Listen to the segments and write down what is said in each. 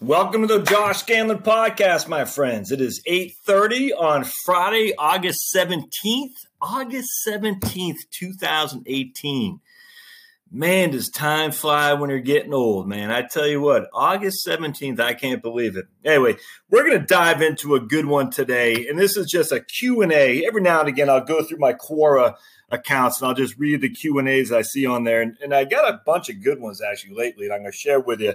Welcome to the Josh Scandlen podcast, my friends. It is 8:30 on Friday, August 17th. August 17th, 2018. Man, does time fly when you're getting old, man. I tell you what, August 17th, I can't believe it. Anyway, we're going to dive into a good one today, and this is just a Q&A. Every now and again, I'll go through my Quora accounts and I'll just read the Q&As I see on there. And, and I got a bunch of good ones actually lately, and I'm going to share with you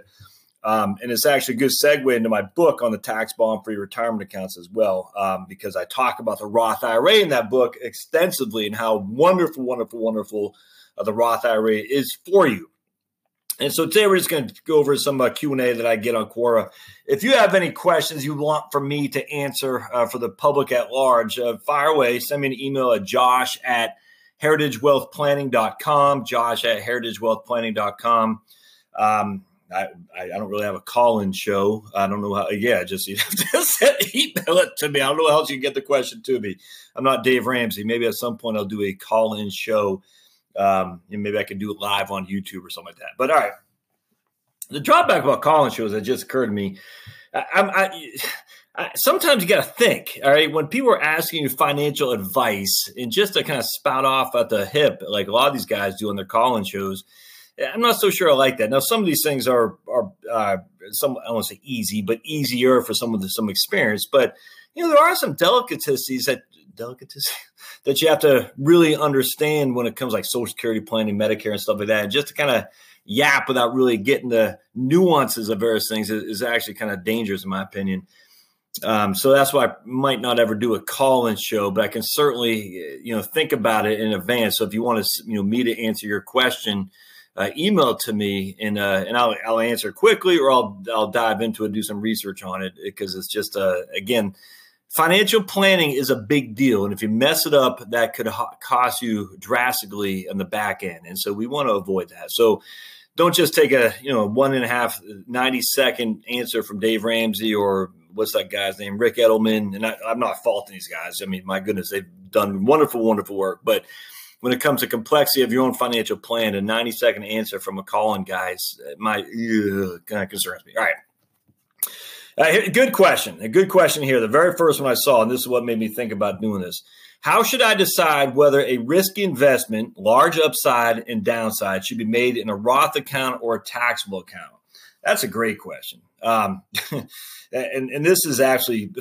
um, and it's actually a good segue into my book on the tax bomb free retirement accounts as well, um, because I talk about the Roth IRA in that book extensively and how wonderful, wonderful, wonderful uh, the Roth IRA is for you. And so today we're just going to go over some uh, Q&A that I get on Quora. If you have any questions you want for me to answer uh, for the public at large, uh, fire away. Send me an email at josh at heritagewealthplanning.com, josh at heritagewealthplanning.com. Um, I, I don't really have a call-in show. I don't know how. Yeah, just you have to email it to me. I don't know how else you can get the question to me. I'm not Dave Ramsey. Maybe at some point I'll do a call-in show, um, and maybe I can do it live on YouTube or something like that. But all right, the drawback about call-in shows that just occurred to me. I, I, I sometimes you got to think. All right, when people are asking you financial advice, and just to kind of spout off at the hip, like a lot of these guys do on their call-in shows I'm not so sure I like that. Now, some of these things are are uh, some I to say easy, but easier for some the some experience. But you know, there are some delicacies that delicacies that you have to really understand when it comes like Social Security planning, Medicare, and stuff like that. Just to kind of yap without really getting the nuances of various things is, is actually kind of dangerous, in my opinion. Um, so that's why I might not ever do a call-in show, but I can certainly, you know, think about it in advance. So if you want to, you know, me to answer your question, uh, email to me and uh, and I'll, I'll answer quickly or I'll I'll dive into it do some research on it because it's just uh, again financial planning is a big deal and if you mess it up that could cost you drastically on the back end and so we want to avoid that. So don't just take a you know one and a half 90 second answer from Dave Ramsey or what's that guy's name Ric Edelman and I, I'm not faulting these guys. I mean my goodness they've done wonderful wonderful work but when it comes to complexity of your own financial plan, a 90 second answer from a call-in guys my kind of concerns me. All right. Uh, good question. A good question here. The very first one I saw, and this is what made me think about doing this. How should I decide whether a risky investment, large upside and downside, should be made in a Roth account or a taxable account? That's a great question. Um, and, and this is actually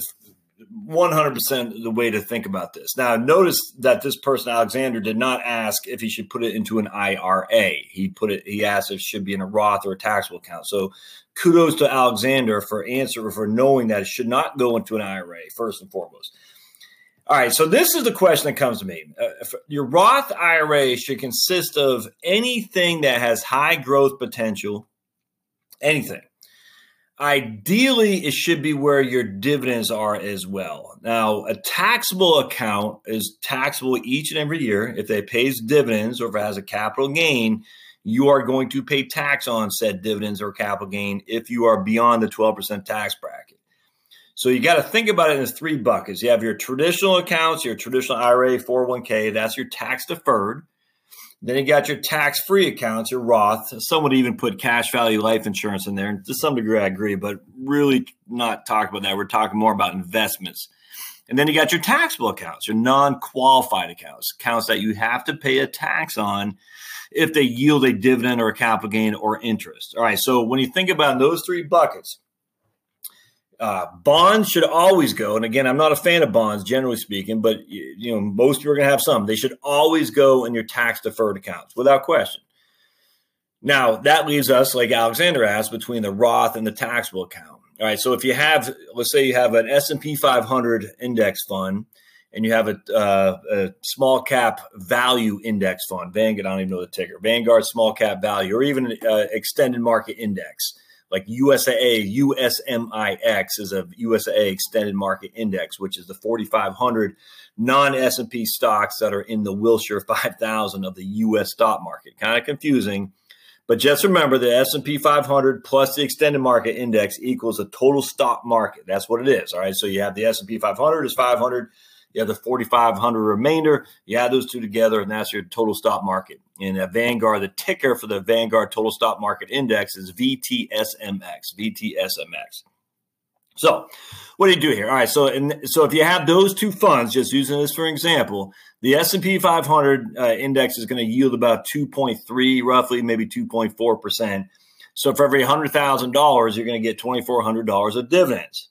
100% the way to think about this. Now, notice that this person, Alexander, did not ask if he should put it into an IRA. He put it, he asked if it should be in a Roth or a taxable account. So kudos to Alexander for answer for knowing that it should not go into an IRA, first and foremost. All right, so this is the question that comes to me. Uh, your Roth IRA should consist of anything that has high growth potential, anything Ideally, it should be where your dividends are as well. Now, a taxable account is taxable each and every year. If it pays dividends or if it has a capital gain, you are going to pay tax on said dividends or capital gain if you are beyond the 12% tax bracket. So you got to think about it in three buckets. You have your traditional accounts, your traditional IRA, 401k, that's your tax deferred. Then you got your tax free accounts, your Roth. Some would even put cash value life insurance in there. And to some degree, I agree, but really not talk about that. We're talking more about investments. And then you got your taxable accounts, your non qualified accounts, accounts that you have to pay a tax on if they yield a dividend or a capital gain or interest. All right. So when you think about those three buckets, uh, bonds should always go, and again, I'm not a fan of bonds generally speaking, but you know most people are going to have some. They should always go in your tax deferred accounts without question. Now that leaves us, like Alexander asked, between the Roth and the taxable account. All right, so if you have, let's say you have an S and P 500 index fund, and you have a, uh, a, small cap value index fund, Vanguard, I don't even know the ticker, Vanguard small cap value, or even uh, extended market index like USAA, USMIX is a USAA extended market index, which is the 4,500 non S&P stocks that are in the Wilshire 5000 of the U.S. stock market. Kind of confusing, but just remember the S&P 500 plus the extended market index equals a total stock market. That's what it is. All right. So you have the S&P 500 is 500. You have the 4,500 remainder. You add those two together, and that's your total stock market. And uh, Vanguard, the ticker for the Vanguard Total Stock Market Index is VTSMX. VTSMX. So, what do you do here? All right, so so if you have those two funds, just using this for example, the S and P 500 uh, index is going to yield about 2.3, roughly, maybe 2.4 percent. So for every hundred thousand dollars, you're going to get 2,400 dollars of dividends.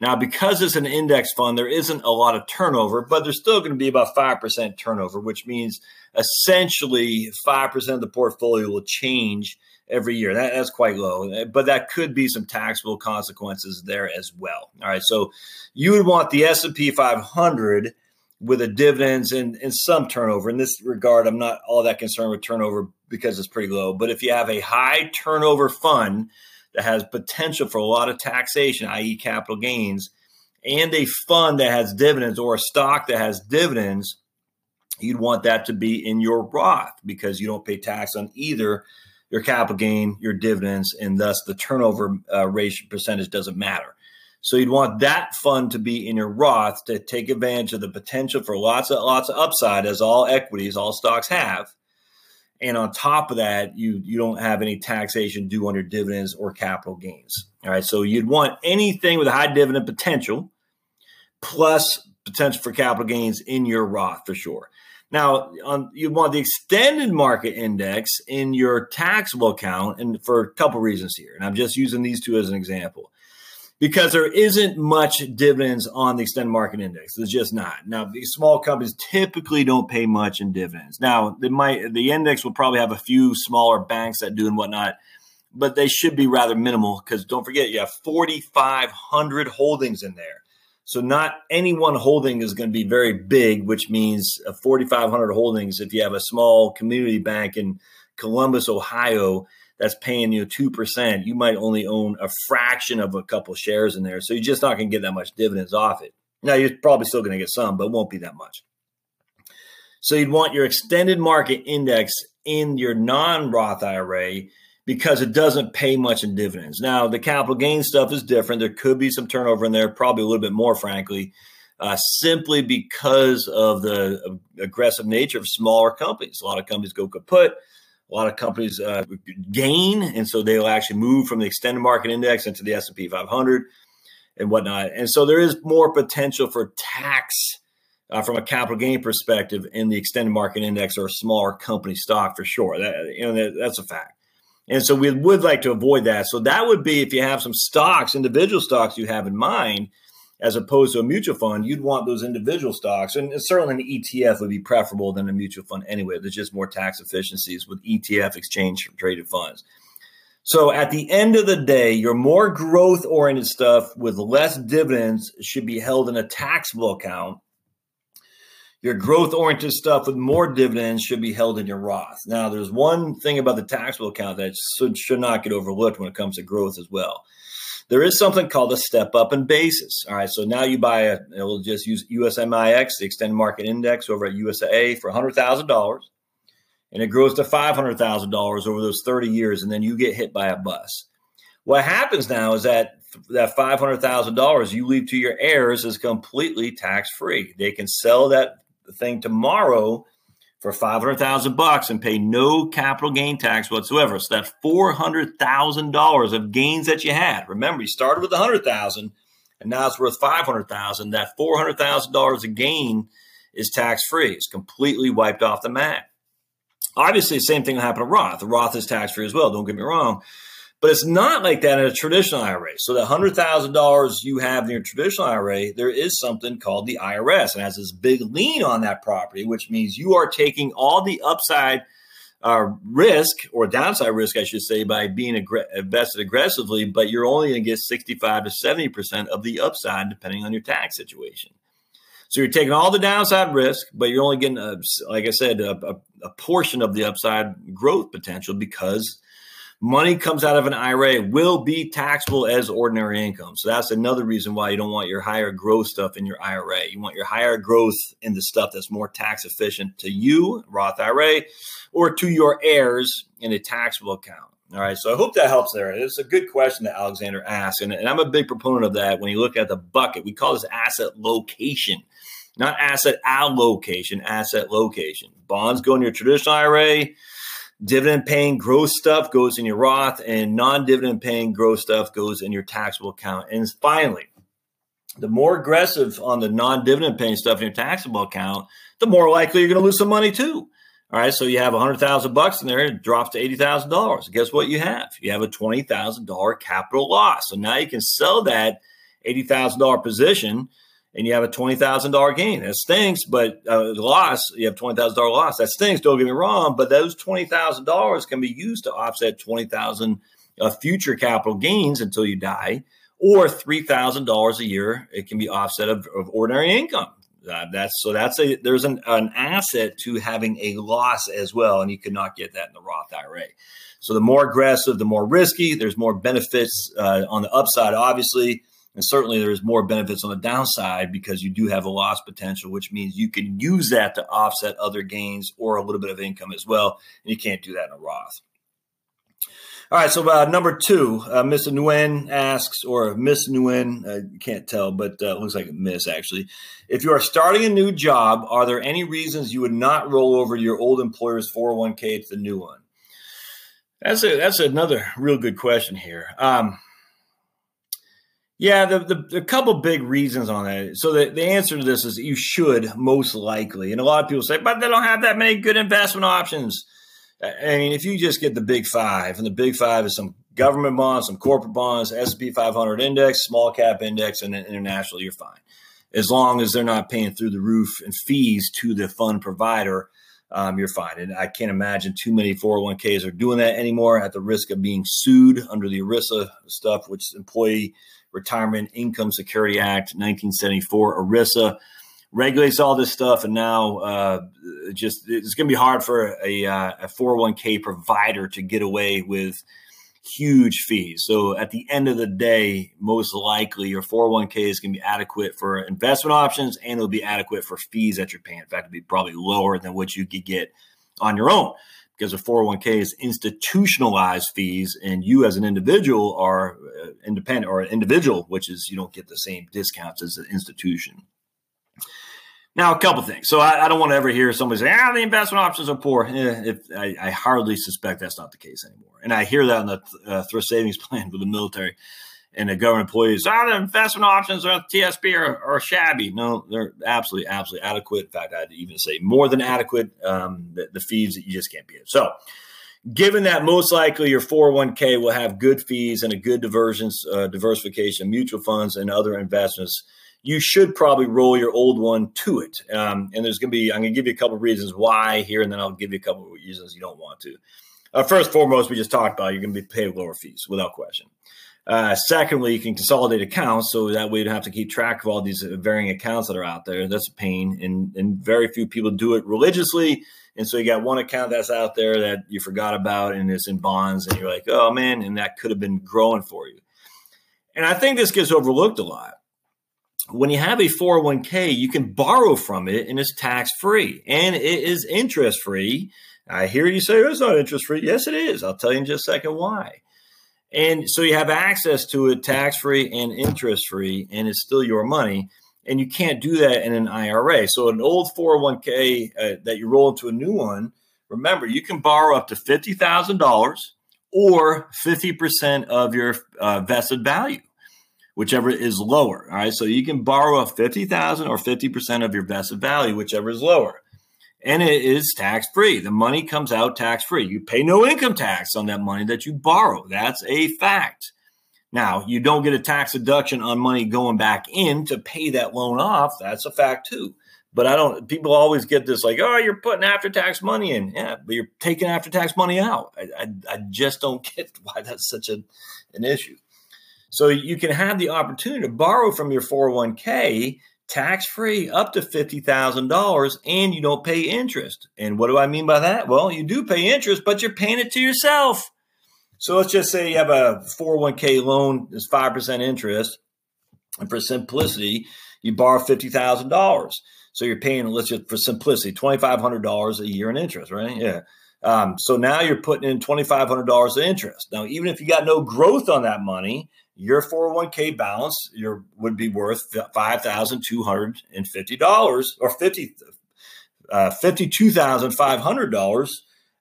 Now, because it's an index fund, there isn't a lot of turnover, but there's still going to be about 5% turnover, which means essentially 5% of the portfolio will change every year. That, that's quite low, eh, but that could be some taxable consequences there as well. All right, so you would want the S&P 500 with a dividends and, and some turnover. In this regard, I'm not all that concerned with turnover because it's pretty low. But if you have a high turnover fund – that has potential for a lot of taxation, i.e., capital gains, and a fund that has dividends or a stock that has dividends, you'd want that to be in your Roth because you don't pay tax on either your capital gain, your dividends, and thus the turnover uh, ratio percentage doesn't matter. So you'd want that fund to be in your Roth to take advantage of the potential for lots of lots of upside, as all equities, all stocks have, and on top of that, you you don't have any taxation due on your dividends or capital gains. All right, so you'd want anything with a high dividend potential plus potential for capital gains in your Roth for sure. Now, on, you want the extended market index in your taxable account, and for a couple reasons here. And I'm just using these two as an example because there isn't much dividends on the extended market index. There's just not. Now, these small companies typically don't pay much in dividends. Now, they might the index will probably have a few smaller banks that do and whatnot, but they should be rather minimal because don't forget you have 4,500 holdings in there. So not any one holding is going to be very big, which means uh, 4,500 holdings. If you have a small community bank in Columbus, Ohio, that's paying you 2%, you might only own a fraction of a couple shares in there. So you're just not going to get that much dividends off it. Now, you're probably still going to get some, but it won't be that much. So you'd want your extended market index in your non Roth IRA because it doesn't pay much in dividends. Now, the capital gain stuff is different. There could be some turnover in there, probably a little bit more, frankly, uh, simply because of the aggressive nature of smaller companies. A lot of companies go kaput a lot of companies uh, gain, and so they'll actually move from the extended market index into the S and P 500 and whatnot. And so there is more potential for tax uh, from a capital gain perspective in the extended market index or a smaller company stock for sure. That, you know, that, that's a fact. And so we would like to avoid that. So that would be if you have some stocks, individual stocks you have in mind as opposed to a mutual fund, you'd want those individual stocks. And certainly an ETF would be preferable than a mutual fund anyway. There's just more tax efficiencies with ETF exchange traded funds. So at the end of the day, your more growth oriented stuff with less dividends should be held in a taxable account. Your growth oriented stuff with more dividends should be held in your Roth. Now, there's one thing about the taxable account that should, should not get overlooked when it comes to growth as well there is something called a step up in basis. All right. So now you buy a, we'll just use USMIX, the extended market index over at USAA for $100,000 and it grows to $500,000 over those 30 years. And then you get hit by a bus. What happens now is that that $500,000 you leave to your heirs is completely tax free. They can sell that thing tomorrow for 500,000 bucks and pay no capital gain tax whatsoever. So that $400,000 of gains that you had. Remember, you started with 100,000 and now it's worth 500,000. That $400,000 of gain is tax free. It's completely wiped off the map. Obviously, the same thing will happen to Roth. Roth is tax free as well. Don't get me wrong. But it's not like that in a traditional IRA. So the hundred thousand dollars you have in your traditional IRA, there is something called the IRS, and has this big lien on that property, which means you are taking all the upside uh, risk or downside risk, I should say, by being aggr- invested aggressively. But you're only going to get sixty-five to seventy percent of the upside, depending on your tax situation. So you're taking all the downside risk, but you're only getting, a, like I said, a, a, a portion of the upside growth potential because money comes out of an IRA will be taxable as ordinary income. So that's another reason why you don't want your higher growth stuff in your IRA. You want your higher growth in the stuff that's more tax efficient to you, Roth IRA, or to your heirs in a taxable account. All right, so I hope that helps there. It's a good question that Alexander asked, and, and I'm a big proponent of that. When you look at the bucket, we call this asset location. not asset allocation, asset location. Bonds go in your traditional IRA. Dividend paying growth stuff goes in your Roth, and non dividend paying growth stuff goes in your taxable account. And finally, the more aggressive on the non dividend paying stuff in your taxable account, the more likely you're going to lose some money too. All right, so you have a hundred thousand bucks in there, it drops to eighty thousand dollars. Guess what you have? You have a twenty thousand dollar capital loss. So now you can sell that eighty thousand dollar position, and you have a twenty thousand dollar gain. That stinks, but uh, loss you have twenty thousand dollar loss. That stinks. Don't get me wrong, but those twenty thousand dollars can be used to offset twenty thousand of future capital gains until you die, or three thousand dollars a year. It can be offset of, of ordinary income. Uh, that's so that's a there's an, an asset to having a loss as well, and you cannot get that in the Roth IRA. So the more aggressive, the more risky. There's more benefits uh, on the upside, obviously, and certainly there's more benefits on the downside because you do have a loss potential, which means you can use that to offset other gains or a little bit of income as well. And you can't do that in a Roth. All right, so uh, number two, uh, Miss Nguyen asks, or Miss Nguyen, I can't tell, but uh, looks like Miss actually. If you are starting a new job, are there any reasons you would not roll over your old employer's 401k to the new one? That's a, that's another real good question here. Um, yeah, the, the, the couple big reasons on that. So the, the answer to this is you should most likely. And a lot of people say, but they don't have that many good investment options. I mean, if you just get the big five, and the big five is some government bonds, some corporate bonds, S&P 500 index, small cap index, and then international, you're fine. As long as they're not paying through the roof and fees to the fund provider, um, you're fine. And I can't imagine too many 401ks are doing that anymore at the risk of being sued under the ERISA stuff, which Employee Retirement Income Security Act, 1974, ERISA regulates all this stuff, and now uh, just it's going to be hard for a, uh, a 401k provider to get away with huge fees. So at the end of the day, most likely your 401k is going to be adequate for investment options, and it'll be adequate for fees that you're paying. In fact, it'll be probably lower than what you could get on your own because a 401k is institutionalized fees and you as an individual are uh, independent or an individual which is you don't get the same discounts as an institution now, a couple things. So I, I, don't want to ever hear somebody say, "Ah, the investment options are poor." Eh, if, I, I, hardly suspect that's not the case anymore, and I hear that in the uh, thrift savings plan for the military and the government employees. Ah, the investment options are TSP are, are shabby. No, they're absolutely, absolutely adequate. In fact, I'd even say more than adequate. Um, the, the fees that you just can't beat. So given that most likely your 401k will have good fees and a good diversions, uh, diversification, mutual funds, and other investments, you should probably roll your old one to it. Um, and there's going to be, I'm going to give you a couple of reasons why here, and then I'll give you a couple of reasons you don't want to. Uh, first, foremost, we just talked about you're going to be paid lower fees without question. Uh, secondly, you can consolidate accounts so that way you don't have to keep track of all these varying accounts that are out there. That's a pain, and, and very few people do it religiously. And so you got one account that's out there that you forgot about and it's in bonds, and you're like, oh man, and that could have been growing for you. And I think this gets overlooked a lot when you have a 401k, you can borrow from it and it's tax free and it is interest free. I hear you say oh, it's not interest free. Yes, it is. I'll tell you in just a second why. And so you have access to it tax free and interest free, and it's still your money. And you can't do that in an IRA. So an old 401k uh, that you roll into a new one, remember, you can borrow up to $50,000 or 50% of your uh, vested value whichever is lower. All right. So you can borrow a 50,000 or 50% of your vested value, whichever is lower. And it is tax free. The money comes out tax free. You pay no income tax on that money that you borrow. That's a fact. Now, you don't get a tax deduction on money going back in to pay that loan off. That's a fact too. But I don't, people always get this like, oh, you're putting after tax money in. Yeah, but you're taking after tax money out. I, I, I just don't get why that's such a, an issue. So you can have the opportunity to borrow from your 401k tax free up to $50,000 and you don't pay interest. And what do I mean by that? Well, you do pay interest, but you're paying it to yourself. So let's just say you have a 401k loan that's 5% interest. And for simplicity, you borrow $50,000. So you're paying, let's just for simplicity, $2,500 a year in interest, right? Yeah. Um, so now you're putting in $2,500 of interest. Now, even if you got no growth on that money, your 401k balance your would be worth $5,250 or 50 uh, $52,500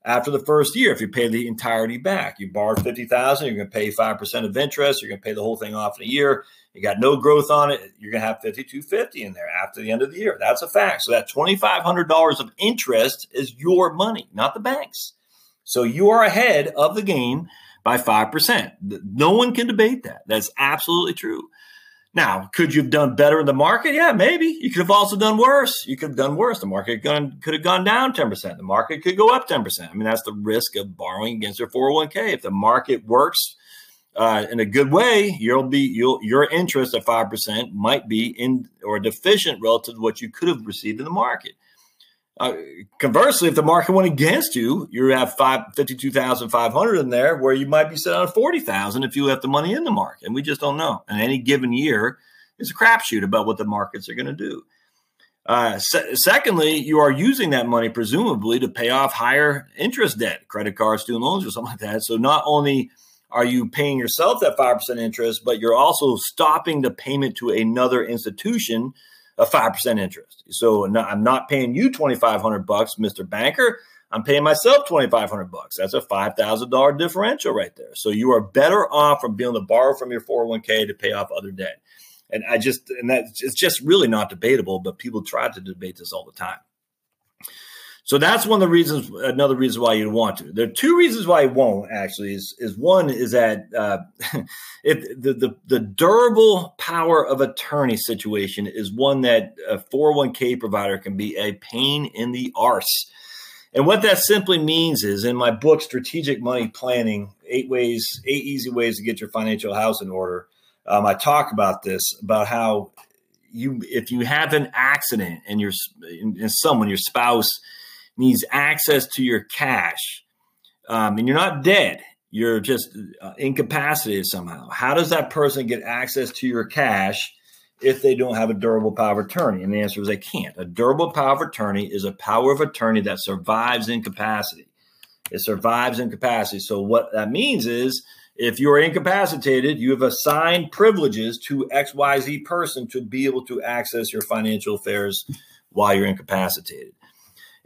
after the first year if you pay the entirety back. You borrowed 50000 you're going to pay 5% of interest, you're going to pay the whole thing off in a year. You got no growth on it, you're going to have 5250 in there after the end of the year. That's a fact. So that $2500 of interest is your money, not the bank's. So you are ahead of the game by 5%. No one can debate that. That's absolutely true. Now, could you have done better in the market? Yeah, maybe. You could have also done worse. You could have done worse. The market could have gone down 10%. The market could go up 10%. I mean, that's the risk of borrowing against your 401k. If the market works uh, in a good way, you'll be you'll, your interest at 5% might be in or deficient relative to what you could have received in the market. Uh, conversely, if the market went against you, you have five, 52,500 in there where you might be sitting on 40,000 if you left the money in the market. And we just don't know. And any given year is a crapshoot about what the markets are going to do. Uh, se- secondly, you are using that money presumably to pay off higher interest debt, credit cards, student loans, or something like that. So not only are you paying yourself that 5% interest, but you're also stopping the payment to another institution a 5% interest. So I'm not paying you 2500 bucks, Mr. Banker. I'm paying myself 2500 bucks. That's a $5,000 differential right there. So you are better off from being able to borrow from your 401k to pay off other debt. And I just, and that's it's just really not debatable, but people try to debate this all the time. So that's one of the reasons. Another reason why you'd want to. There are two reasons why you won't. Actually, is is one is that uh, if the, the the durable power of attorney situation is one that a 401k provider can be a pain in the arse. And what that simply means is, in my book, Strategic Money Planning: Eight Ways, Eight Easy Ways to Get Your Financial House in Order. Um, I talk about this about how you, if you have an accident and your and someone, your spouse needs access to your cash, um, and you're not dead, you're just uh, incapacitated somehow. How does that person get access to your cash if they don't have a durable power of attorney? And the answer is they can't. A durable power of attorney is a power of attorney that survives incapacity. It survives incapacity. So what that means is if you're incapacitated, you have assigned privileges to XYZ person to be able to access your financial affairs while you're incapacitated.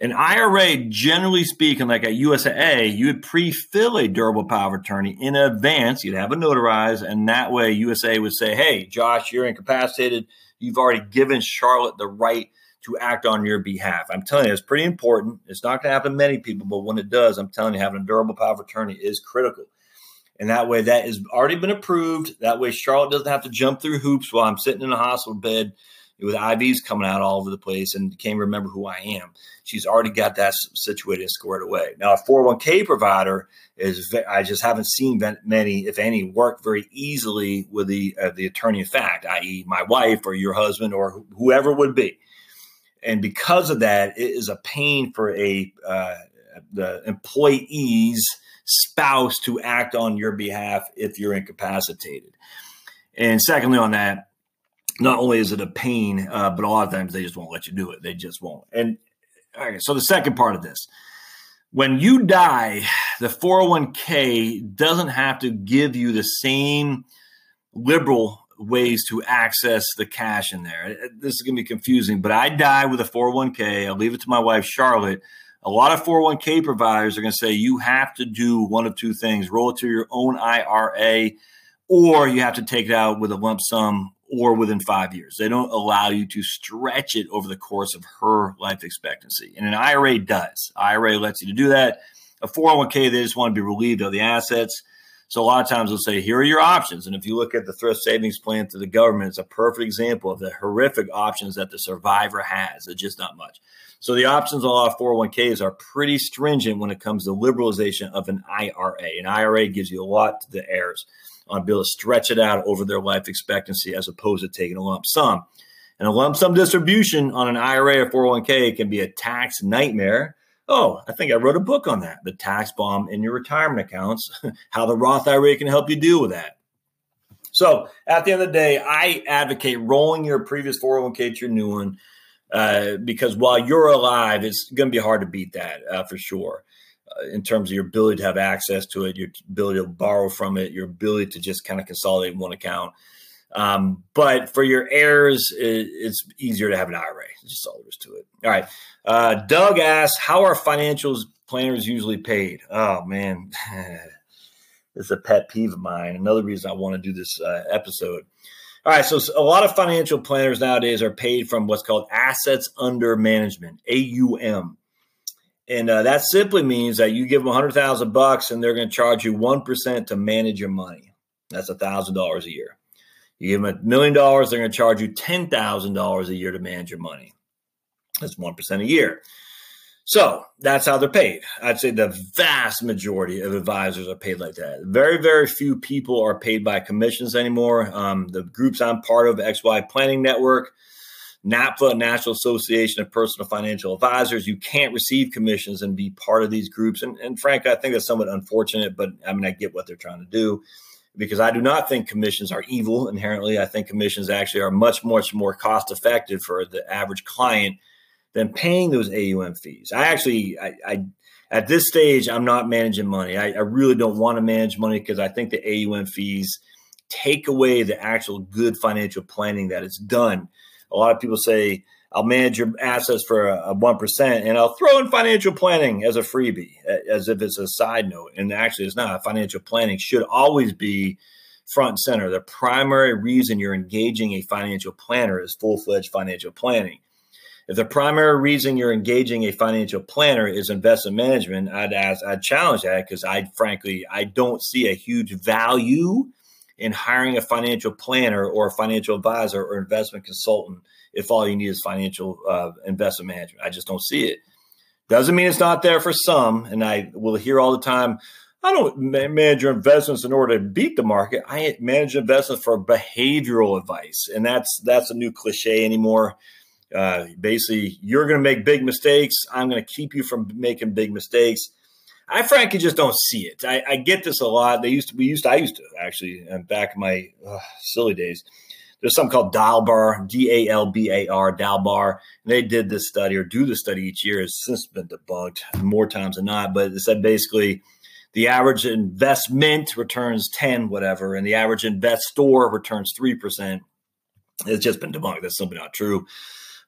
An IRA, generally speaking, like a USAA, you would pre-fill a durable power of attorney in advance. You'd have it notarized, and that way USA would say, "Hey, Josh, you're incapacitated. You've already given Charlotte the right to act on your behalf." I'm telling you, it's pretty important. It's not going to happen to many people, but when it does, I'm telling you, having a durable power of attorney is critical. And that way, that has already been approved. That way, Charlotte doesn't have to jump through hoops while I'm sitting in a hospital bed with IVs coming out all over the place and can't remember who I am. She's already got that situated and squared away. Now, a 401k provider is, I just haven't seen many, if any, work very easily with the, uh, the attorney of fact, i.e., my wife or your husband or whoever would be. And because of that, it is a pain for a uh, the employee's spouse to act on your behalf if you're incapacitated. And secondly, on that, not only is it a pain, uh, but a lot of times they just won't let you do it. They just won't. And so the second part of this, when you die, the 401k doesn't have to give you the same liberal ways to access the cash in there. This is going to be confusing, but I die with a 401k. I'll leave it to my wife, Charlotte. A lot of 401k providers are going to say you have to do one of two things roll it to your own IRA, or you have to take it out with a lump sum or within five years. They don't allow you to stretch it over the course of her life expectancy. And an IRA does. IRA lets you to do that. A 401k, they just want to be relieved of the assets. So a lot of times they'll say, here are your options. And if you look at the thrift savings plan to the government, it's a perfect example of the horrific options that the survivor has. It's just not much. So the options on a lot of 401ks are pretty stringent when it comes to liberalization of an IRA. An IRA gives you a lot to the heirs on be able to stretch it out over their life expectancy as opposed to taking a lump sum. And a lump sum distribution on an IRA or 401k can be a tax nightmare. Oh, I think I wrote a book on that the tax bomb in your retirement accounts, how the Roth IRA can help you deal with that. So at the end of the day, I advocate rolling your previous 401k to your new one uh, because while you're alive, it's going to be hard to beat that uh, for sure. In terms of your ability to have access to it, your ability to borrow from it, your ability to just kind of consolidate one account. Um, but for your heirs, it, it's easier to have an IRA. It's just all there is to it. All right. Uh, Doug asks, how are financials planners usually paid? Oh man, is a pet peeve of mine. Another reason I want to do this uh, episode. All right, so a lot of financial planners nowadays are paid from what's called assets under management (AUM), and uh, that simply means that you give them a hundred thousand bucks, and they're going to charge you one percent to manage your money. That's a thousand dollars a year. You give them a million dollars, they're going to charge you ten thousand dollars a year to manage your money. That's one percent a year. So that's how they're paid. I'd say the vast majority of advisors are paid like that. Very, very few people are paid by commissions anymore. Um, the groups I'm part of, XY Planning Network, NAPFA, National Association of Personal Financial Advisors, you can't receive commissions and be part of these groups. And, and frankly, I think that's somewhat unfortunate, but I mean, I get what they're trying to do because I do not think commissions are evil inherently. I think commissions actually are much, much more cost effective for the average client than paying those AUM fees. I actually, I, I at this stage, I'm not managing money. I, I really don't want to manage money because I think the AUM fees take away the actual good financial planning that is done. A lot of people say, I'll manage your assets for a one percent, and I'll throw in financial planning as a freebie, as if it's a side note. And actually, it's not. Financial planning should always be front and center. The primary reason you're engaging a financial planner is full fledged financial planning. If the primary reason you're engaging a financial planner is investment management, I'd ask, I'd challenge that because I frankly I don't see a huge value in hiring a financial planner or a financial advisor or investment consultant if all you need is financial uh, investment management. I just don't see it. Doesn't mean it's not there for some, and I will hear all the time. I don't manage your investments in order to beat the market. I manage investments for behavioral advice, and that's that's a new cliche anymore. Uh, basically, you're going to make big mistakes. I'm going to keep you from making big mistakes. I frankly just don't see it. I, I, get this a lot. They used to, we used to, I used to actually, back in my uh, silly days, there's something called Dalbar, D A L B A R, Dalbar. They did this study or do the study each year. It's since been debunked more times than not, but it said basically the average investment returns 10, whatever, and the average investor returns 3%. It's just been debunked. That's simply not true.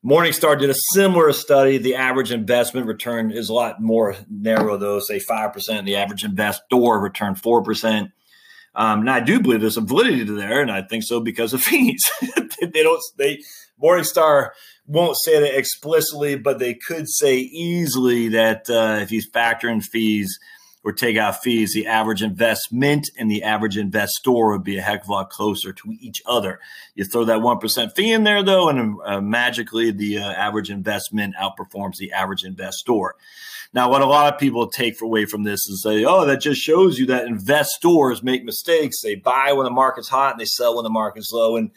Morningstar did a similar study. The average investment return is a lot more narrow, though, say 5%. The average investor returned 4%. Um, and I do believe there's some validity to there, and I think so because of fees. they don't, they, Morningstar won't say that explicitly, but they could say easily that uh, if you factor in fees, or take out fees, the average investment and the average investor would be a heck of a lot closer to each other. You throw that 1% fee in there, though, and uh, magically the uh, average investment outperforms the average investor. Now, what a lot of people take away from this is say, oh, that just shows you that investors make mistakes. They buy when the market's hot and they sell when the market's low. And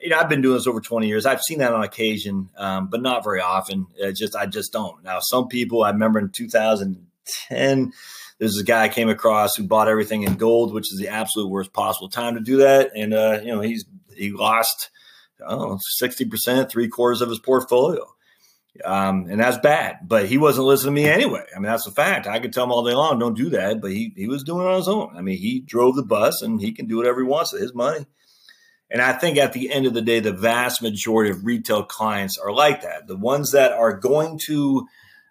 you know, I've been doing this over 20 years. I've seen that on occasion, um, but not very often. It just I just don't. Now, some people I remember in 2010 there's a guy I came across who bought everything in gold, which is the absolute worst possible time to do that. And uh, you know, he's he lost sixty percent, three quarters of his portfolio. Um, and that's bad. But he wasn't listening to me anyway. I mean, that's a fact. I could tell him all day long, don't do that. But he he was doing it on his own. I mean, he drove the bus and he can do whatever he wants with his money. And I think at the end of the day, the vast majority of retail clients are like that. The ones that are going to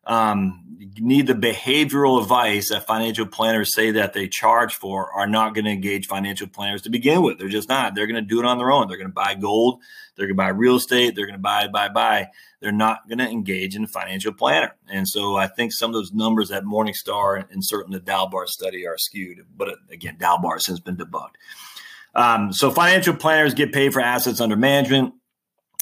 um, need the behavioral advice that financial planners say that they charge for are not going to engage financial planners to begin with. They're just not. They're going to do it on their own. They're going to buy gold. They're going to buy real estate. They're going to buy, buy, buy. They're not going to engage in a financial planner. And so I think some of those numbers at Morningstar and certainly the Dalbar study are skewed. But uh, again, Dalbar has since been debunked. Um, so financial planners get paid for assets under management.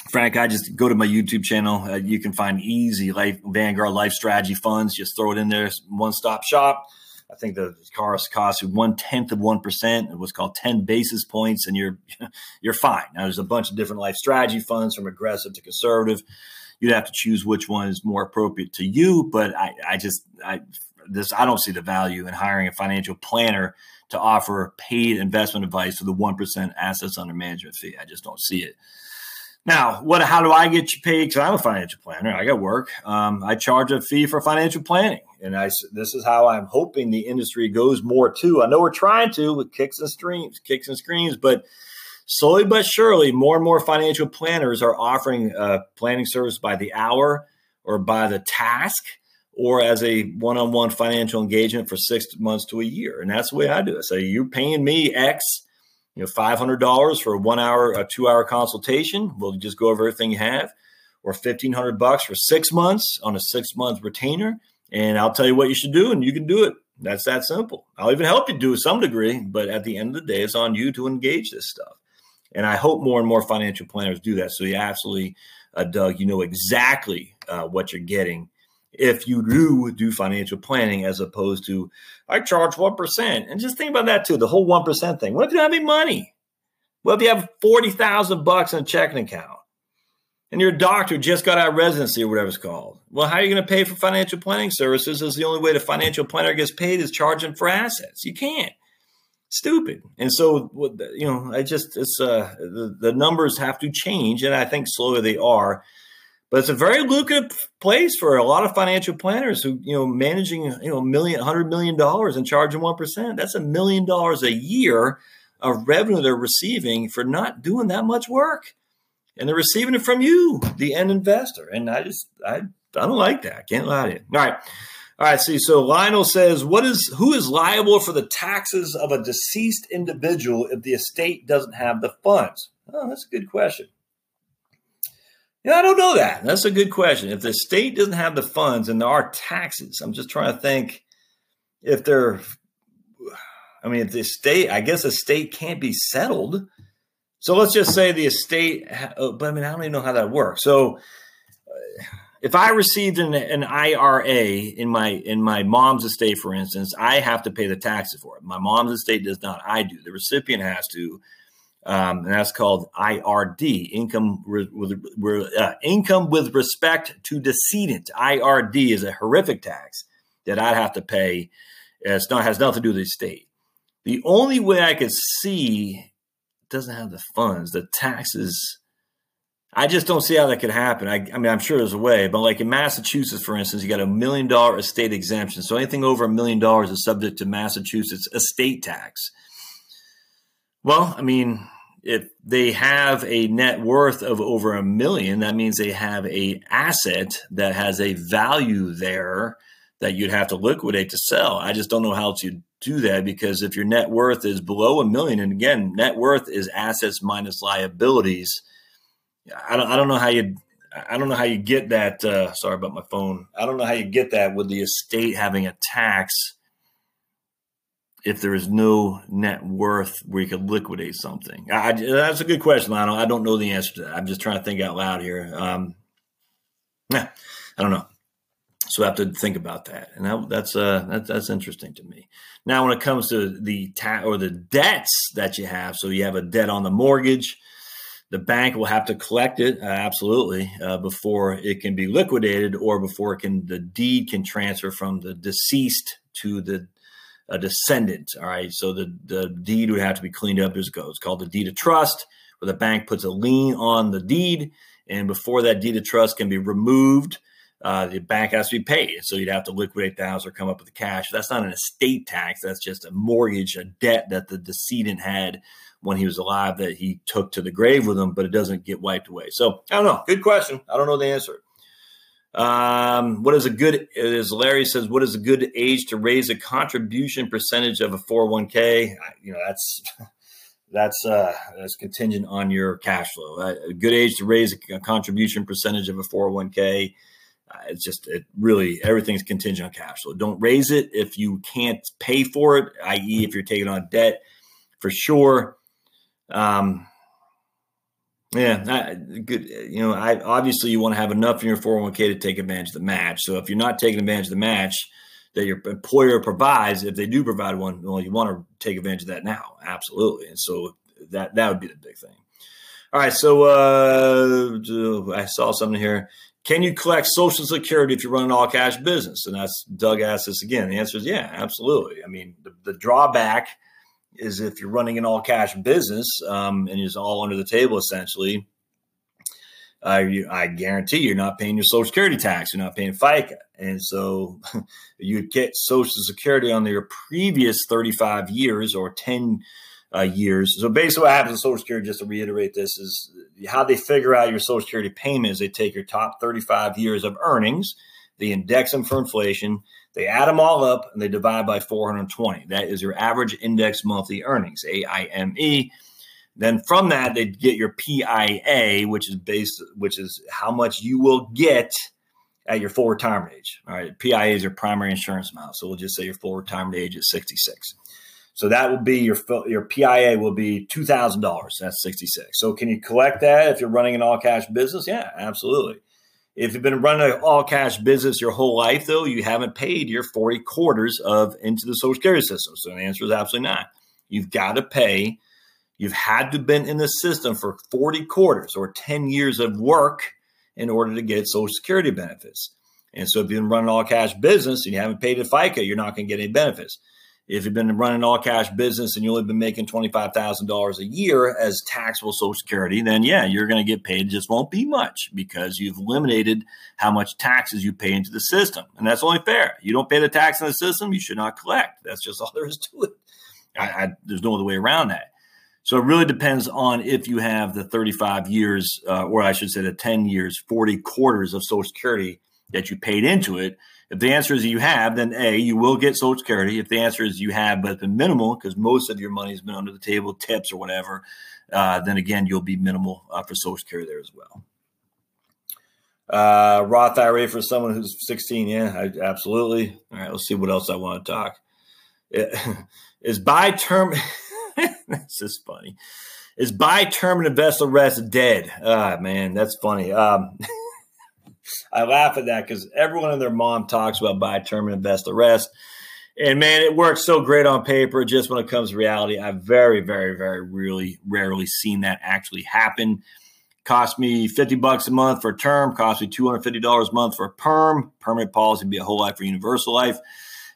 Frank, I just go to my YouTube channel. Uh, you can find easy life Vanguard life strategy funds. Just throw it in there, one stop shop. I think the cost costs one tenth of one percent. It was called ten basis points, and you're you're fine. Now there's a bunch of different life strategy funds from aggressive to conservative. You'd have to choose which one is more appropriate to you. But I, I just I this I don't see the value in hiring a financial planner to offer paid investment advice for the one percent assets under management fee. I just don't see it. Now, what? How do I get you paid? Because I'm a financial planner. I got work. Um, I charge a fee for financial planning, and I. This is how I'm hoping the industry goes more too. I know we're trying to with kicks and streams, kicks and screams, but slowly but surely, more and more financial planners are offering a planning service by the hour or by the task or as a one-on-one financial engagement for six months to a year. And that's the way I do it. So you're paying me X, you know, five hundred dollars for a one hour, a two hour consultation. We'll just go over everything you have, or fifteen hundred bucks for six months on a six month retainer, and I'll tell you what you should do, and you can do it. That's that simple. I'll even help you do some degree, but at the end of the day, it's on you to engage this stuff. And I hope more and more financial planners do that. So you absolutely, uh, Doug, you know exactly uh, what you're getting if you do do financial planning as opposed to I charge 1%. And just think about that too, the whole 1% thing. What if you don't have any money? What if you have 40,000 bucks in a checking account and you're a doctor just got out of residency or whatever it's called? Well, how are you going to pay for financial planning services? Is the only way the financial planner gets paid is charging for assets. You can't. Stupid. And so, you know, I just, it's, uh, the, the numbers have to change. And I think slowly they are but it's a very lucrative place for a lot of financial planners who, you know, managing, you know, million, hundred million dollars and charging 1%. That's a million dollars a year of revenue they're receiving for not doing that much work. And they're receiving it from you, the end investor. And I just, I, I don't like that. I can't lie to you. All right. All right. See, so Lionel says, what is, who is liable for the taxes of a deceased individual if the estate doesn't have the funds? Oh, that's a good question. Yeah, I don't know that. That's a good question. If the state doesn't have the funds and there are taxes, I'm just trying to think if they're, I mean, if the state, I guess the state can't be settled. So let's just say the estate, oh, but I mean, I don't even know how that works. So uh, if I received an, an IRA in my in my mom's estate, for instance, I have to pay the taxes for it. My mom's estate does not. I do. The recipient has to um, and that's called IRD, income with, uh, income with respect to decedent. IRD is a horrific tax that I'd have to pay. It's not has nothing to do with the state. The only way I could see doesn't have the funds, the taxes. I just don't see how that could happen. I, I, mean, I'm sure there's a way, but like in Massachusetts, for instance, you got a million dollar estate exemption. So anything over a million dollars is subject to Massachusetts estate tax. Well, I mean, if they have a net worth of over a million, that means they have a asset that has a value there that you'd have to liquidate to sell. I just don't know how to do that because if your net worth is below a million, and again, net worth is assets minus liabilities. I don't, I don't know how you, I don't know how you get that. Uh, sorry about my phone. I don't know how you get that with the estate having a tax if there is no net worth where you could liquidate something? I, that's a good question, Lionel. I don't know the answer to that. I'm just trying to think out loud here. Um, yeah, I don't know. So I have to think about that, and that, that's uh, that, that's interesting to me. Now, when it comes to the ta- or the debts that you have, so you have a debt on the mortgage, the bank will have to collect it uh, absolutely uh, before it can be liquidated, or before it can the deed can transfer from the deceased to the a descendant. All right. So the, the deed would have to be cleaned up. It's called the deed of trust, where the bank puts a lien on the deed. And before that deed of trust can be removed, uh, the bank has to be paid. So you'd have to liquidate the house or come up with the cash. That's not an estate tax. That's just a mortgage, a debt that the decedent had when he was alive that he took to the grave with him, but it doesn't get wiped away. So I don't know. Good question. I don't know the answer. Um, what is a good, as Larry says, what is a good age to raise a contribution percentage of a 401k? You know, that's, that's, uh, that's contingent on your cash flow. A good age to raise a contribution percentage of a 401k. Uh, it's just, it really, everything's contingent on cash flow. Don't raise it if you can't pay for it, i.e., if you're taking on debt for sure. Um, yeah, I, good. You know, I obviously you want to have enough in your 401k to take advantage of the match. So if you're not taking advantage of the match that your employer provides, if they do provide one, well, you want to take advantage of that now. Absolutely. And so that that would be the big thing. All right. So uh, I saw something here. Can you collect Social Security if you run an all cash business? And that's Doug asked this again. The answer is yeah, absolutely. I mean, the, the drawback is if you're running an all cash business um, and it's all under the table essentially, uh, I guarantee you're not paying your Social Security tax. You're not paying FICA, and so you get Social Security on your previous 35 years or 10 uh, years. So basically, what happens in Social Security, just to reiterate this, is how they figure out your Social Security payment is they take your top 35 years of earnings, they index them for inflation, they add them all up, and they divide by 420. That is your average index monthly earnings, AIME. Then from that, they get your PIA, which is based, which is how much you will get at your full retirement age. All right, PIA is your primary insurance amount. So we'll just say your full retirement age is 66. So that will be your your PIA will be two thousand dollars. That's sixty six. So can you collect that if you're running an all cash business? Yeah, absolutely. If you've been running an all cash business your whole life, though, you haven't paid your forty quarters of into the Social Security system. So the answer is absolutely not. You've got to pay You've had to been in the system for 40 quarters or 10 years of work in order to get Social Security benefits. And so if you've been running all cash business and you haven't paid a FICA, you're not going to get any benefits. If you've been running all cash business and you've only been making $25,000 a year as taxable Social Security, then yeah, you're going to get paid. It just won't be much because you've eliminated how much taxes you pay into the system. And that's only fair. You don't pay the tax in the system, you should not collect. That's just all there is to it. I, I, there's no other way around that. So it really depends on if you have the 35 years, uh, or I should say the 10 years, 40 quarters of Social Security that you paid into it. If the answer is you have, then A, you will get Social Security. If the answer is you have, but it's been minimal because most of your money has been under the table, tips or whatever, uh, then again, you'll be minimal uh, for Social Security there as well. Uh, Roth IRA for someone who's 16, yeah, I, absolutely. All right, let's see what else I want to talk. It, is buy term. that's just funny. Is buy term and invest the rest dead? Ah, man, that's funny. Um, I laugh at that because everyone and their mom talks about buy term and invest the rest. And man, it works so great on paper. Just when it comes to reality, I've very, very, very really rarely seen that actually happen. Cost me 50 bucks a month for a term, cost me $250 a month for a perm. Permanent policy be a whole life for universal life.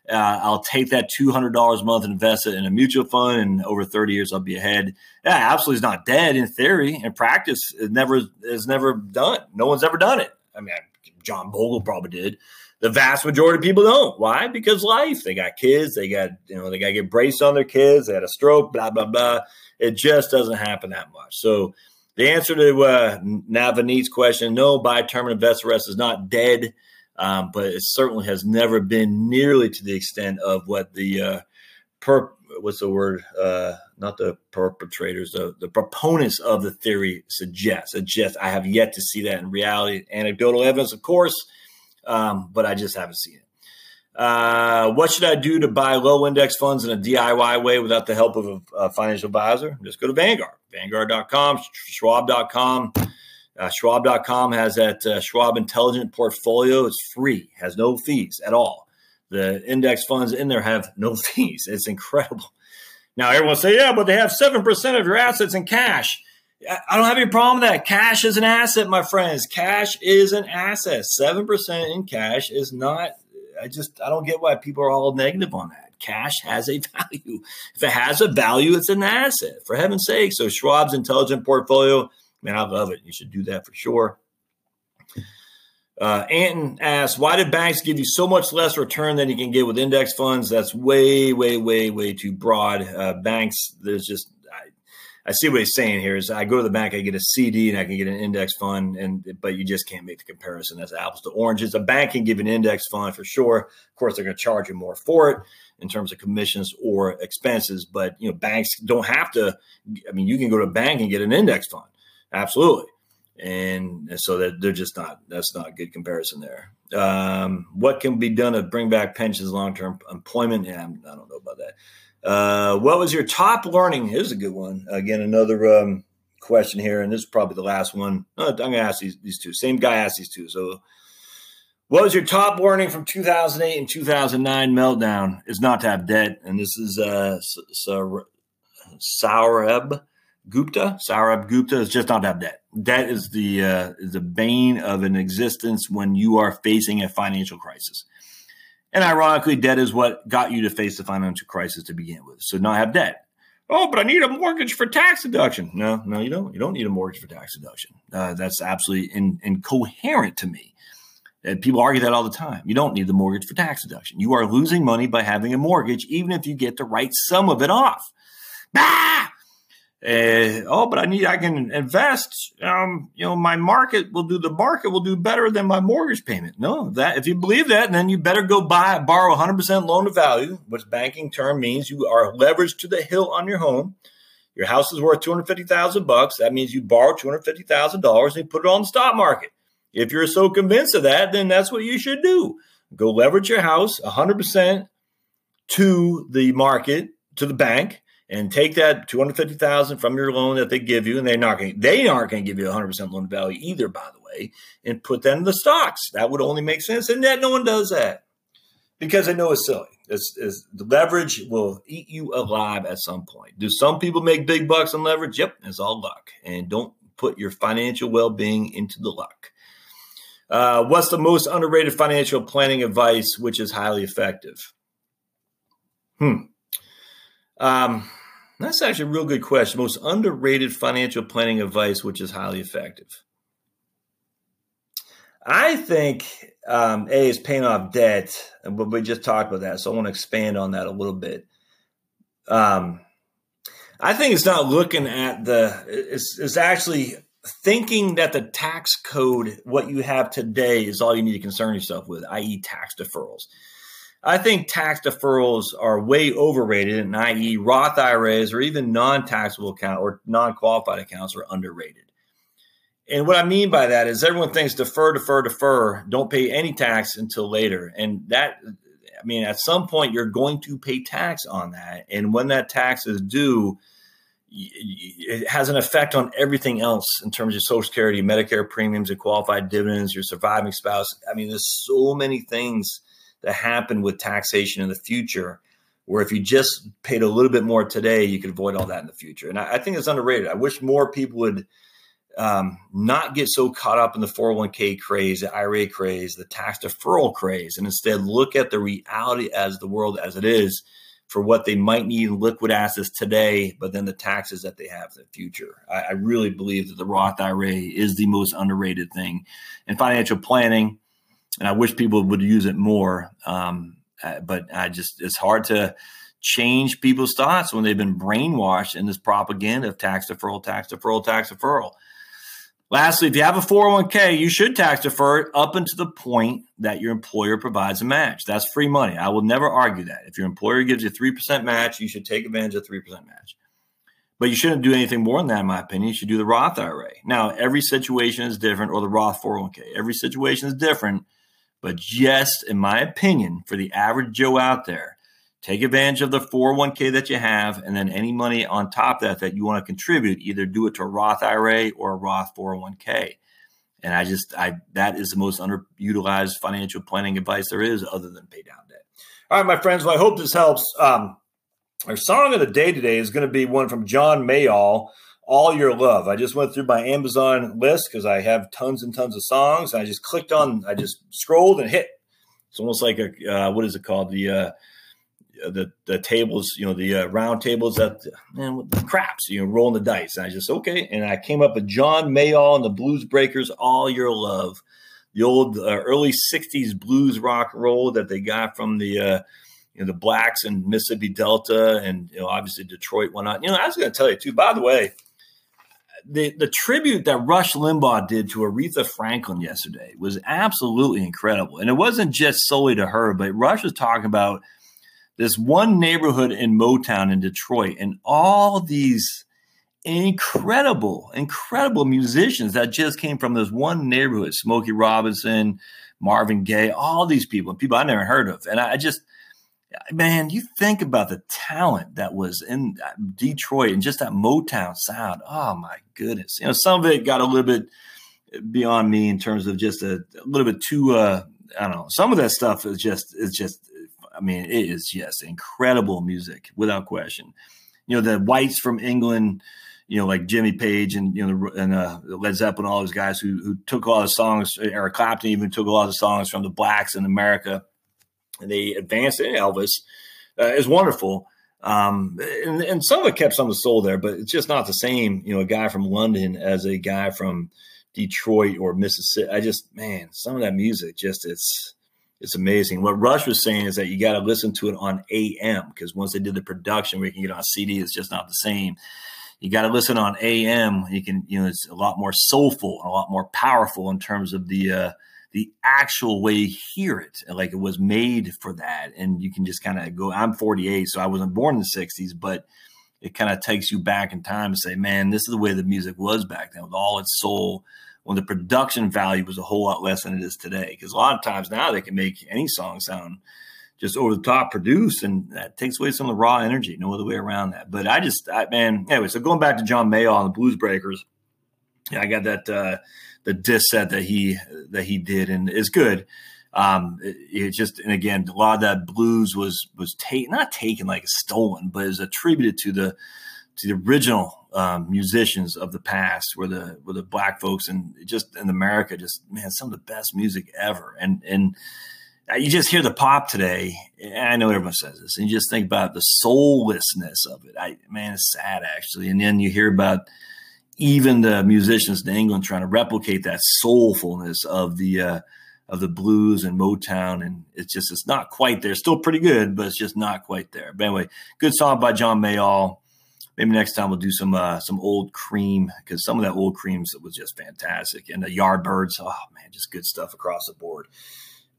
Uh, I'll take that $200 a month and invest it in a mutual fund, and over 30 years, I'll be ahead. Yeah, absolutely is not dead in theory. In practice, it never is never done. No one's ever done it. I mean, John Bogle probably did. The vast majority of people don't. Why? Because life. They got kids. They got you know they got to get braced on their kids. They had a stroke. Blah blah blah. It just doesn't happen that much. So the answer to uh, Navneet's question: No, buy term and invest the rest is not dead um, but it certainly has never been nearly to the extent of what the uh, per what's the word? Uh, not the perpetrators, the, the proponents of the theory suggest. Just I have yet to see that in reality. Anecdotal evidence, of course, um, but I just haven't seen it. Uh, what should I do to buy low index funds in a DIY way without the help of a, a financial advisor? Just go to Vanguard, Vanguard.com, Schwab.com. Uh, Schwab.com has that uh, Schwab Intelligent Portfolio. It's free, has no fees at all. The index funds in there have no fees. It's incredible. Now, everyone say, yeah, but they have 7% of your assets in cash. I don't have any problem with that. Cash is an asset, my friends. Cash is an asset. 7% in cash is not, I just, I don't get why people are all negative on that. Cash has a value. If it has a value, it's an asset, for heaven's sake. So, Schwab's Intelligent Portfolio Man, I love it. You should do that for sure. Uh, Anton asks, why did banks give you so much less return than you can get with index funds? That's way, way, way, way too broad. Uh, banks, there's just, I, I, see what he's saying here is I go to the bank, I get a CD and I can get an index fund, and but you just can't make the comparison. That's apples to oranges. A bank can give an index fund for sure. Of course, they're going to charge you more for it in terms of commissions or expenses, but you know, banks don't have to. I mean, you can go to a bank and get an index fund Absolutely. And so that they're just not, that's not a good comparison there. Um, what can be done to bring back pensions, long term employment? Yeah, I do not know about that. Uh, what was your top learning? Here's a good one. Again, another um, question here, and this is probably the last one. Uh, I'm going to ask these, these two. Same guy asked these two. So, what was your top learning from 2008 and 2009 meltdown? Is not to have debt, and this is uh, Saurabh Gupta, Saurabh Gupta, is just not to have debt. Debt is the uh, the bane of an existence when you are facing a financial crisis. And ironically, debt is what got you to face the financial crisis to begin with. So not have debt. Oh, but I need a mortgage for tax deduction. No, no, you don't. You don't need a mortgage for tax deduction. Uh, that's absolutely in, incoherent to me. And people argue that all the time. You don't need the mortgage for tax deduction. You are losing money by having a mortgage, even if you get the right sum of it off. Bah! Uh, oh, but I need I can invest. Um, you know, my market will do the market will do better than my mortgage payment. No, that if you believe that, then you better go buy borrow 100% loan to value, which banking term means you are leveraged to the hill on your home. Your house is worth 250,000 bucks. That means you borrow $250,000 and you put it on the stock market. If you're so convinced of that, then that's what you should do. Go leverage your house 100% to the market, to the bank and take that 250,000 from your loan that they give you and they're not going they aren't going to give you 100% loan value either by the way and put that in the stocks. That would only make sense and that no one does that. Because they know it's silly. It's, it's, the leverage will eat you alive at some point. Do some people make big bucks on leverage? Yep it's all luck. And don't put your financial well-being into the luck. Uh, what's the most underrated financial planning advice which is highly effective? Hmm um, that's actually a real good question. Most underrated financial planning advice, which is highly effective. I think um, A is paying off debt, but we just talked about that, so I want to expand on that a little bit. Um, I think it's not looking at the. It's, it's actually thinking that the tax code, what you have today, is all you need to concern yourself with, i.e., tax deferrals. I think tax deferrals are way overrated, and i.e., Roth IRAs or even non-taxable account or non-qualified accounts are underrated. And what I mean by that is everyone thinks defer, defer, defer, don't pay any tax until later. And that, I mean, at some point you're going to pay tax on that. And when that tax is due, it has an effect on everything else in terms of Social Security, Medicare premiums, and qualified dividends, your surviving spouse. I mean, there's so many things that happen with taxation in the future where if you just paid a little bit more today, you could avoid all that in the future. And I, I think it's underrated. I wish more people would um, not get so caught up in the 401k craze, the IRA craze, the tax deferral craze, and instead look at the reality as the world as it is for what they might need in liquid assets today, but then the taxes that they have in the future. I, I really believe that the Roth IRA is the most underrated thing in financial planning and I wish people would use it more. Um, uh, but I just it's hard to change people's thoughts when they've been brainwashed in this propaganda of tax deferral, tax deferral, tax deferral. Lastly, if you have a 401k, you should tax defer it up until the point that your employer provides a match. That's free money. I will never argue that. If your employer gives you 3% match, you should take advantage of 3% match. But you shouldn't do anything more than that, in my opinion. You should do the Roth IRA. Now, every situation is different, or the Roth 401k. Every situation is different. But just in my opinion, for the average Joe out there, take advantage of the 401k that you have, and then any money on top of that that you want to contribute, either do it to a Roth IRA or a Roth 401k. And I just, I that is the most underutilized financial planning advice there is, other than pay down debt. All right, my friends. Well, I hope this helps. Um, our song of the day today is going to be one from John Mayall all your love. I just went through my Amazon list because I have tons and tons of songs. I just clicked on, I just scrolled and hit. It's almost like a uh, what is it called? The uh, the the tables, you know, the uh, round tables that man, the craps, you know, rolling the dice. And I just okay, and I came up with John Mayall and the Blues Breakers, "All Your Love," the old uh, early '60s blues rock roll that they got from the uh, you know the blacks in Mississippi Delta, and you know obviously Detroit, whatnot. You know, I was going to tell you too. By the way, the the tribute that Rush Limbaugh did to Aretha Franklin yesterday was absolutely incredible, and it wasn't just solely to her, but Rush was talking about this one neighborhood in Motown in Detroit, and all these incredible, incredible musicians that just came from this one neighborhood: Smokey Robinson, Marvin Gaye, all these people, people I never heard of, and I just man, you think about the talent that was in Detroit and just that Motown sound. Oh my goodness. You know, some of it got a little bit beyond me in terms of just a, a little bit too uh I don't know. Some of that stuff is just is just I mean, it is just incredible music without question. You know, the whites from England, you know, like Jimmy Page and you know and uh, Led Zeppelin, all those guys who who took all the songs. Eric Clapton even took a lot of the songs from the blacks in America and they advanced in Elvis uh, is wonderful. Um, and, and some of it kept some of the soul there, but it's just not the same, you know, a guy from London as a guy from Detroit or Mississippi. I just, man, some of that music just, it's, it's amazing. What Rush was saying is that you got to listen to it on AM because once they did the production where you can get on CD, it's just not the same. You got to listen on AM. You can, you know, it's a lot more soulful and a lot more powerful in terms of the, uh, the actual way you hear it, like it was made for that. And you can just kind of go, I'm 48, so I wasn't born in the 60s, but it kind of takes you back in time and say, man, this is the way the music was back then with all its soul, when the production value was a whole lot less than it is today. Because a lot of times now they can make any song sound just over the top produced, and that takes away some of the raw energy. No other way around that. But I just, I, man, anyway, so going back to John Mayall and the Blues Breakers, yeah, I got that. Uh, the disc set that he that he did and is good. Um, it, it, just and again, a lot of that blues was was taken not taken like stolen, but is attributed to the to the original um, musicians of the past, where the where the black folks and just in America, just man, some of the best music ever. And and you just hear the pop today. I know everyone says this, and you just think about the soullessness of it. I man, it's sad actually. And then you hear about even the musicians in England trying to replicate that soulfulness of the uh, of the blues and Motown, and it's just it's not quite there. Still pretty good, but it's just not quite there. But anyway, good song by John Mayall. Maybe next time we'll do some uh, some old cream because some of that old creams was just fantastic, and the Yardbirds. Oh man, just good stuff across the board.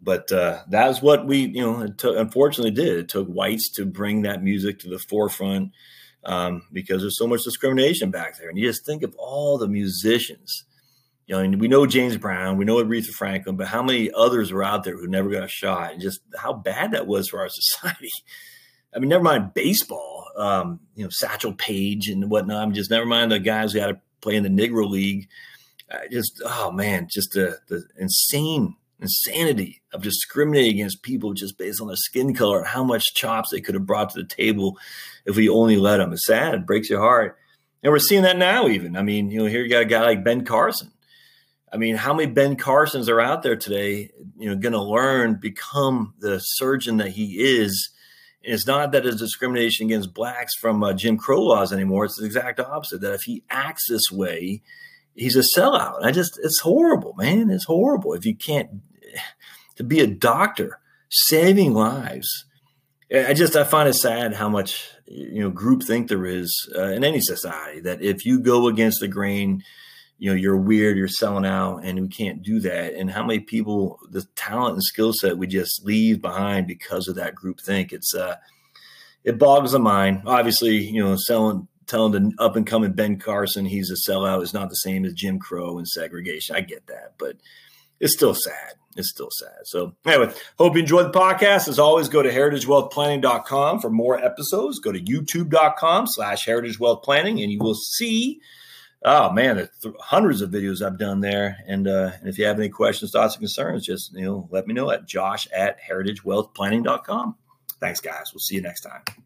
But uh, that was what we, you know, unfortunately did. It took whites to bring that music to the forefront um, because there's so much discrimination back there. And you just think of all the musicians. You know, and we know James Brown, we know Aretha Franklin, but how many others were out there who never got a shot? And just how bad that was for our society. I mean, never mind baseball, um, you know, Satchel Paige and whatnot. I mean, just never mind the guys who had to play in the Negro League. Uh, just, oh man, just the, the insane insanity of discriminating against people just based on their skin color and how much chops they could have brought to the table if we only let them. It's sad, it breaks your heart. And we're seeing that now, even. I mean, you know, here you got a guy like Ben Carson. I mean, how many Ben Carsons are out there today, you know, going to learn, become the surgeon that he is? And it's not that it's discrimination against blacks from uh, Jim Crow laws anymore. It's the exact opposite. That if he acts this way, he's a sellout. I just, it's horrible, man. It's horrible. If you can't, to be a doctor, saving lives. I just, I find it sad how much, you know, group think there is uh, in any society that if you go against the grain, you know, you're weird, you're selling out, and we can't do that. And how many people, the talent and skill set we just leave behind because of that group think. It's, uh, it bogs the mind. Obviously, you know, selling telling the up and coming Ben Carson he's a sellout is not the same as Jim Crow and segregation. I get that, but it's still sad. It's still sad. So anyway, hope you enjoyed the podcast. As always, go to heritagewealthplanning.com for more episodes. Go to youtube.com slash heritagewealthplanning and you will see, oh man, hundreds of videos I've done there. And, uh, and if you have any questions, thoughts, and concerns, just, you know, let me know at josh at heritagewealthplanning.com. Thanks, guys. We'll see you next time.